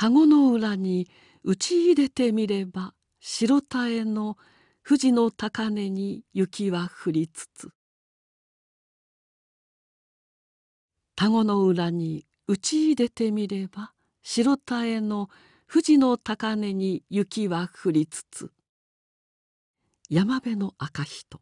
田子の裏に打ち入れてみれば白田への富士の高根に雪は降りつつ。田子の裏に打ち入れてみれば白田への富士の高根に雪は降りつつ。山辺の赤人。